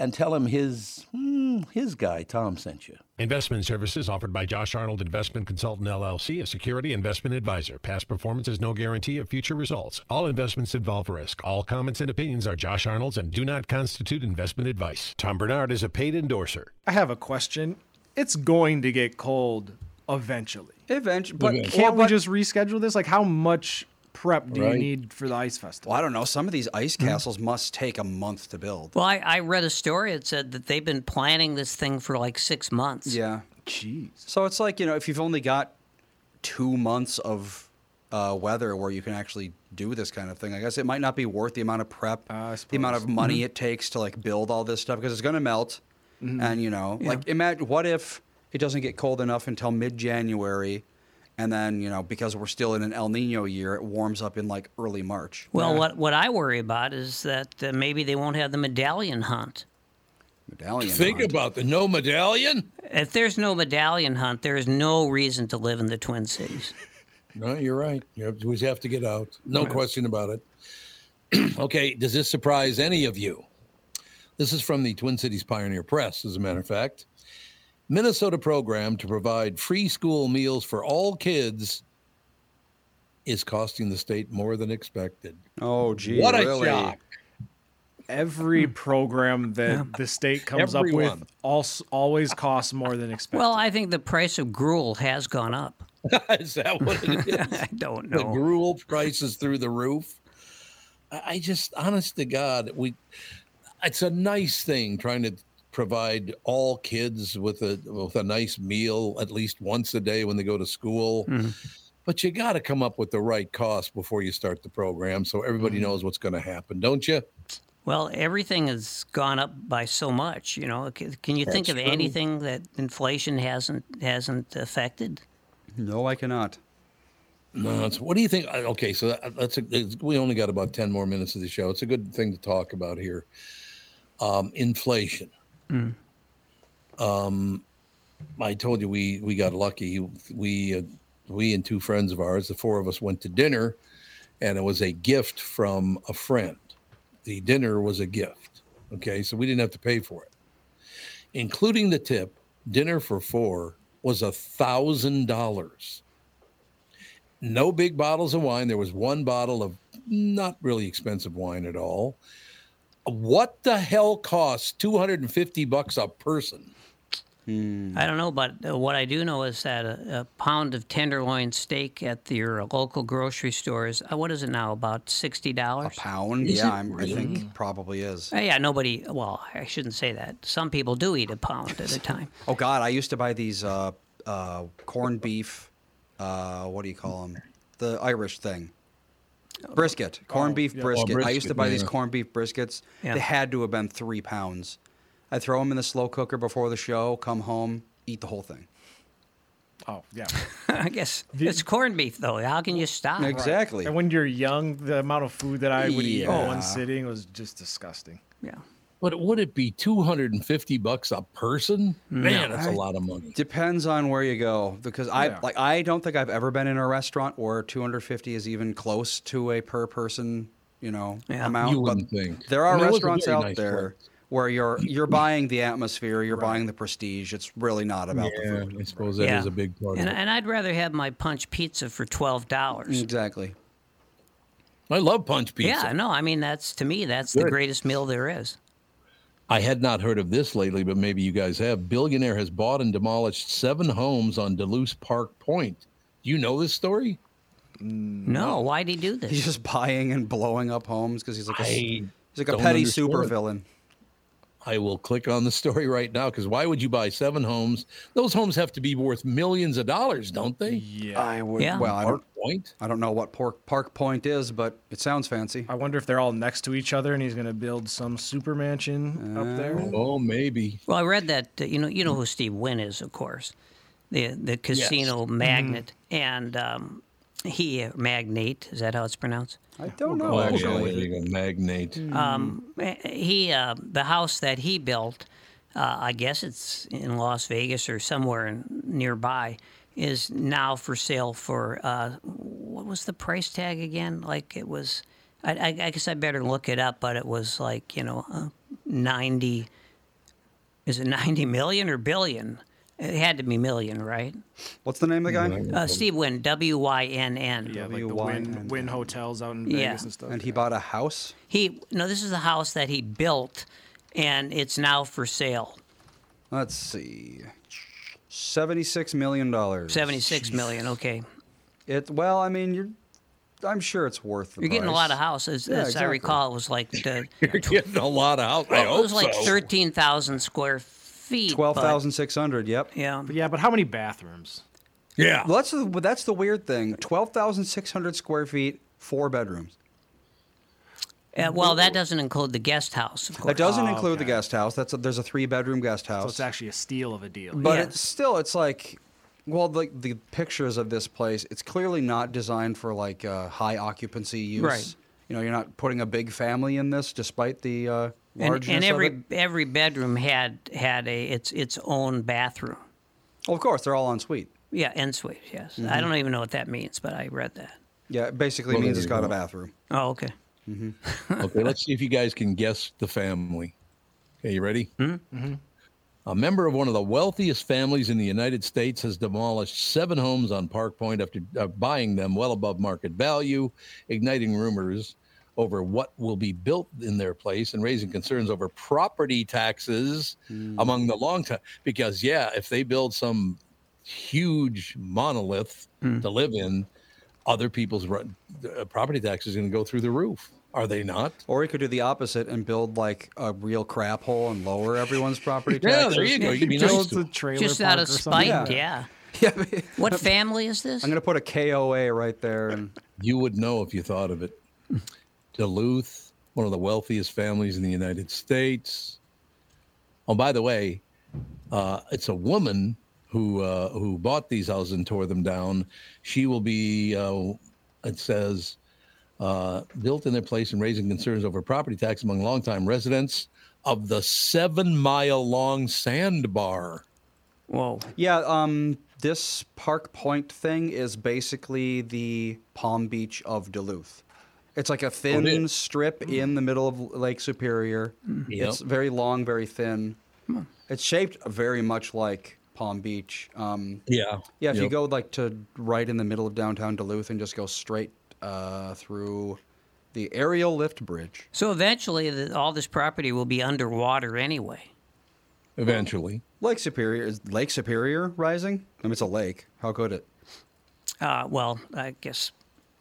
And tell him his, hmm, his guy, Tom, sent you. Investment services offered by Josh Arnold Investment Consultant LLC, a security investment advisor. Past performance is no guarantee of future results. All investments involve risk. All comments and opinions are Josh Arnold's and do not constitute investment advice. Tom Barnard is a paid endorser. I have a question. It's going to get cold eventually. Eventually, but Eventually. Can't we but- just reschedule this? Like, how much prep do you need for the ice festival? Well, I don't know. Some of these ice castles must take a month to build. Well, I, I read a story that said that they've been planning this thing for like six months. Yeah. Jeez. So it's like you know, if you've only got two months of uh, weather where you can actually do this kind of thing, I guess it might not be worth the amount of prep, Uh, the amount of suppose. money it takes to like build all this stuff because it's going to melt. And you know, like imagine what if it doesn't get cold enough until mid-January, and then you know because we're still in an El Nino year, it warms up in like early March. Well, what what I worry about is that uh, maybe they won't have the medallion hunt. Medallion. Hunt. Think hunt. about the no medallion. If there's no medallion hunt, there is no reason to live in the Twin Cities. No, you're right. You have, we have to get out. No question about it. okay, does this surprise any of you? This is from the Twin Cities Pioneer Press, as a matter of fact. Minnesota program to provide free school meals for all kids is costing the state more than expected. Oh, gee, what a really? shock! Every hmm. program that the state comes up with als- always costs more than expected. Well, I think the price of gruel has gone up. is that what it is? I don't know. the know. gruel prices through the roof. I I just, honest to God, we. It's a nice thing trying to provide all kids with a with a nice meal at least once a day when they go to school. But you got to come up with the right cost before you start the program, so everybody knows what's going to happen, don't you? Well, everything has gone up by so much. You know, C- can you think of true. anything that inflation hasn't hasn't affected? No, I cannot. No, it's, what do you think? uh, Okay, so that, that's a, it's, we only got about ten more minutes of the show. It's a good thing to talk about here. Um, inflation. Um, I told you we we got lucky. We uh, we and two friends of ours, the four of us, went to dinner, and it was a gift from a friend. The dinner was a gift. Okay, so we didn't have to pay for it, including the tip. Dinner for four was a thousand dollars no big bottles of wine. There was one bottle of not really expensive wine at all. What the hell costs 250 bucks a person? I don't know, but uh, what I do know is that a, a pound of tenderloin steak at your local grocery store is uh, what is it now? About sixty dollars A pound? Is yeah, it I'm, I think probably is. Uh, yeah, nobody. Well, I shouldn't say that. Some people do eat a pound at a time. Oh God, I used to buy these uh, uh, corned beef. Uh, what do you call them? The Irish thing. Brisket, oh, corned beef yeah. Oh, brisket. I used to brisket, buy these corned beef briskets. Yeah. They had to have been three pounds. I throw them in the slow cooker before the show. Come home, eat the whole thing. oh, yeah. I guess it's corned beef, though. How can you stop? Exactly. And when you're young, the amount of food that I would eat in one sitting was just disgusting. Yeah. But would it be 250 bucks a person? Man, that's a lot of money. Depends on where you go because I Yeah. like I don't think I've ever been in a restaurant where 250 is even close to a per person, you know, Yeah. amount. You wouldn't think. there are I mean, it was a restaurants out nice there place. where you're you're buying the atmosphere, you're buying the prestige. It's really not about the food. I suppose that is Yeah. a big part And, of it. and I'd rather have my punch pizza for twelve dollars. Exactly. I love punch pizza. Yeah, no, I mean that's to me that's the greatest meal there is. I had not heard of this lately, but maybe you guys have. Billionaire has bought and demolished seven homes on Duluth Park Point. Do you know this story? Mm, no, why'd he do this? He's just buying and blowing up homes because he's like a, I he's like a petty understand. supervillain. I will click on the story right now because why would you buy seven homes? Those homes have to be worth millions of dollars, don't they? Yeah. I would. Yeah. Well, I don't. Park Point. I don't know what Park Park Point is, but it sounds fancy. I wonder if they're all next to each other and he's going to build some super mansion up there. Oh, maybe. Well, I read that uh, you know you know who Steve Wynn is, of course, the the casino magnate, and um, he magnate is that how it's pronounced? I don't know Oh, yeah, actually. there you magnate. Um, he uh, the house that he built, uh, I guess it's in Las Vegas or somewhere in, nearby, is now for sale for uh, what was the price tag again? Like it was. I, I, I guess I better look it up, but it was like you know, uh, ninety. Is it ninety million or billion? It had to be million, right? What's the name of the guy? Uh, Steve Wynn, W Y N N. Yeah, like the WYN. Win, Wynn hotels out in Yeah. Vegas and stuff. And he bought a house. He no, this is the house that he built, and it's now for sale. Let's see. Seventy-six million dollars. Seventy-six million. Okay, It. Well, I mean, you're. I'm sure it's worth. The you're getting a lot of price. houses. Yeah, as I exactly. recall, it was like the, You're getting a lot of house. I it hope was like so. thirteen thousand square feet. Twelve but- thousand six hundred. Yep. Yeah. But yeah, but how many bathrooms? Yeah. Well, that's the, that's the weird thing. Twelve thousand six hundred square feet, four bedrooms. Uh, well, that doesn't include the guest house, of course. That doesn't Oh, include the guest house. That's a, there's a three bedroom guest house. So it's actually a steal of a deal. but Yeah. it's still it's like, well, the the pictures of this place. It's clearly not designed for like uh, high occupancy use. Right. You know, you're not putting a big family in this, despite the uh, and, and every of it. every bedroom had had a its its own bathroom. Well, of course, they're all en suite. Yeah, en suite. Yes, Mm-hmm. I don't even know what that means, but I read that. Yeah, it basically Well, means it's you got a bathroom. Oh, okay. Okay, let's see if you guys can guess the family. Okay, you ready? Mm-hmm. A member of one of the wealthiest families in the United States has demolished seven homes on Park Point after uh, buying them well above market value, igniting rumors over what will be built in their place and raising concerns over property taxes among the long time. Because, yeah, if they build some huge monolith to live in, other people's ru- uh, property taxes are going to go through the roof. Are they not? Or he could do the opposite and build like a real crap hole and lower everyone's property taxes. Yeah, there you go. You can be Just nice to a them. trailer Just park out of spite, Yeah. yeah. Yeah, What family is this? I'm gonna put a KOA right there, and You would know if you thought of it. Duluth, one of the wealthiest families in the United States. Oh, by the way, uh, it's a woman who uh, who bought these houses and tore them down. She will be, uh, it says, uh, built in their place and raising concerns over property tax among longtime residents of the seven mile long sandbar. Whoa. yeah, um, this Park Point thing is basically the Palm Beach of Duluth. It's like a thin is? strip in the middle of Lake Superior. Yep. It's very long, very thin. It's shaped very much like Palm Beach. Um, Yeah. yeah, if you go like to right in the middle of downtown Duluth and just go straight uh, through the aerial lift bridge. So eventually, the, all this property will be underwater anyway. Eventually. Lake Superior is Lake Superior rising. I mean, it's a lake. How could it? Uh, well, I guess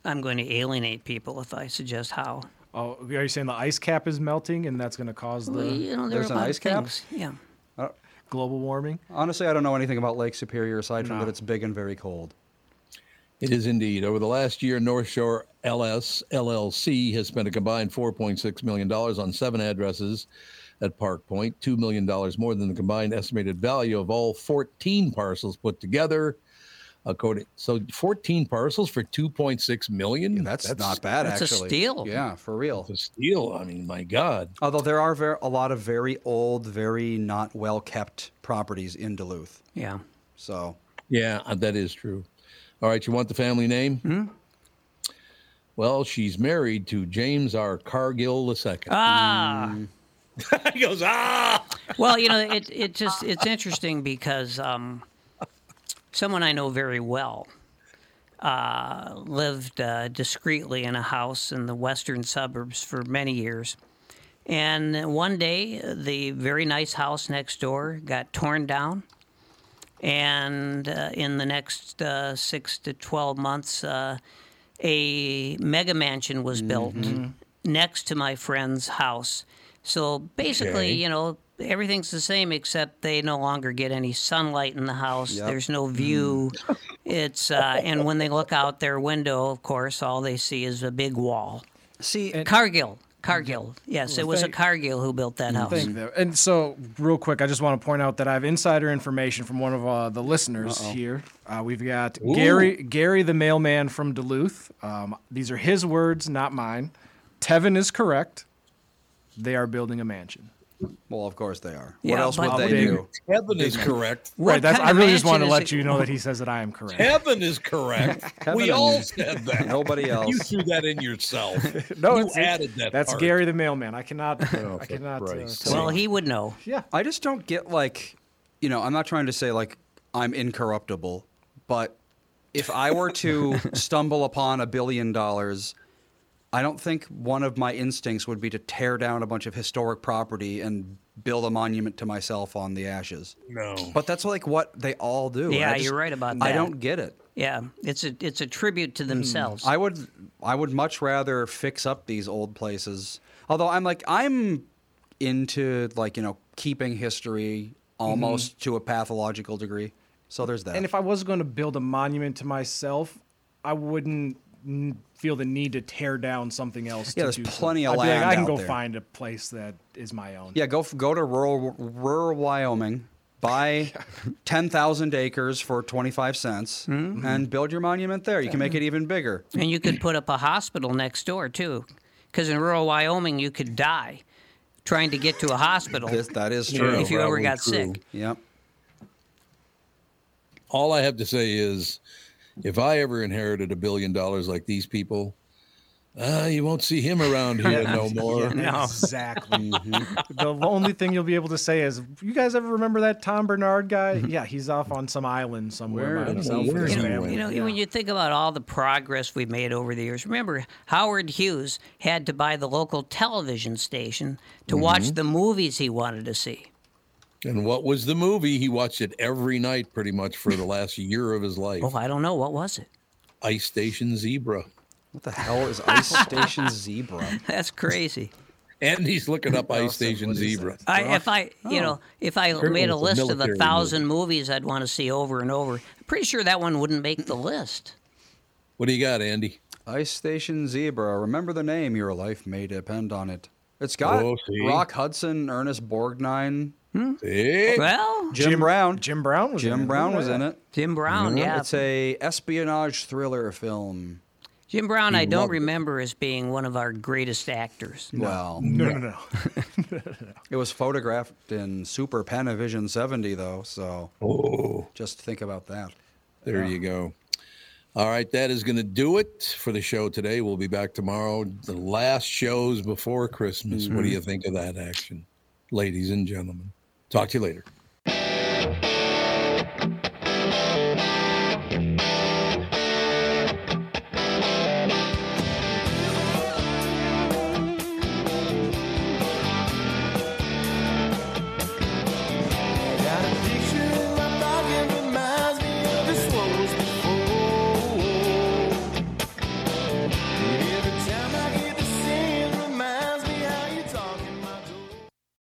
I'm going to alienate people if I suggest how. Oh, are you saying the ice cap is melting and that's going to cause Well, the you know, there there's an ice cap? things. Yeah. Uh, global warming? Honestly, I don't know anything about Lake Superior aside from No. that it's big and very cold. It is indeed. Over the last year, North Shore LS LLC has spent a combined $4.6 million on seven addresses at Park Point, $2 million more than the combined estimated value of all 14 parcels put together. According, so 14 parcels for 2.6 million. That's, not bad, that's a steal. Yeah, for real. a steal. I mean, my God. Although there are ver- a lot of very old, very not well kept properties in Duluth. Yeah. So Yeah, uh, that is true. All right, you want the family name? Well, she's married to James R. Cargill II. Ah, he goes, ah. Well, you know, it it just it's interesting because um, someone I know very well uh, lived uh, discreetly in a house in the western suburbs for many years. And one day, the very nice house next door got torn down. And uh, in the next uh, six to 12 months, uh, a mega mansion was built next to my friend's house. So basically, Okay. you know, everything's the same except they no longer get any sunlight in the house. Yep. There's no view. It's uh, and when they look out their window, of course, all they see is a big wall. See, Cargill, Cargill. Yes, it was a Cargill who built that house. Thank you. And so, real quick, I just want to point out that I have insider information from one of uh, the listeners here. Uh, we've got Gary, Gary the mailman from Duluth. Um, these are his words, not mine. Tevin is correct. They are building a mansion. Well, of course they are. Yeah, what else would they do? Heaven is correct. What right. That's. I really just want to let is you know that he says that I am correct. Heaven is correct. we all and- said that. Nobody else. You threw that in yourself. no, you it's, added that. That's part. Gary the mailman. I cannot. Oh, I cannot. Uh, Well, he would know. yeah. I just don't get like, you know, I'm not trying to say like I'm incorruptible, but if I were to stumble upon a billion dollars, I don't think one of my instincts would be to tear down a bunch of historic property and build a monument to myself on the ashes. No. But that's like what they all do. Yeah, just- you're right about that. I don't get it. Yeah, it's a it's a tribute to hmm. themselves. I would I would much rather fix up these old places. Although I'm like I'm into like, you know, keeping history mm-hmm. almost to a pathological degree. So there's that. And if I was going to build a monument to myself, I wouldn't n- feel the need to tear down something else. Yeah, to there's do so. plenty of I'd be like, land I can out go there. find a place that is my own. yeah, go go to rural rural Wyoming, buy 10,000 acres for 25 cents mm-hmm. and build your monument there. You can make it even bigger. and you could put up a hospital next door too, because in rural Wyoming you could die trying to get to a hospital This, that is true. if you ever got true. sick. Yep. All I have to say is, if I ever inherited a billion dollars like these people, uh, you won't see him around here no more. No. Exactly. the only thing you'll be able to say is, "You guys ever remember that Tom Barnard guy? yeah, he's off on some island somewhere Where by himself he? You know, you know Yeah. when you think about all the progress we've made over the years, remember Howard Hughes had to buy the local television station to Mm-hmm. watch the movies he wanted to see. And what was the movie? He watched it every night pretty much for the last year of his life. Oh, I don't know. What was it? Ice Station Zebra. What the hell is Ice Station Zebra? That's crazy. And he's looking up Ice Station Zebra. I, if I, you oh. know, if I Apparently made a it's a list of the military thousand movies I'd want to see over and over, I'm pretty sure that one wouldn't make the list. What do you got, Andy? Ice Station Zebra. Remember the name. Your life may depend on it. It's got Oh. Rock Hudson, Ernest Borgnine, Hmm? Hey, Well, Jim, Brown. Jim Brown was in Jim it. Brown Yeah. was in it. Jim Brown, yeah. It's a espionage thriller film. Jim Brown, I don't loved it. remember as being one of our greatest actors. Well, No, no, no. it was photographed in Super Panavision 70 though, so oh, just think about that. there you go. All right, that is going to do it for the show today. We'll be back tomorrow. The last shows before Christmas. What do mm-hmm. you think of that action, ladies and gentlemen? Talk to you later.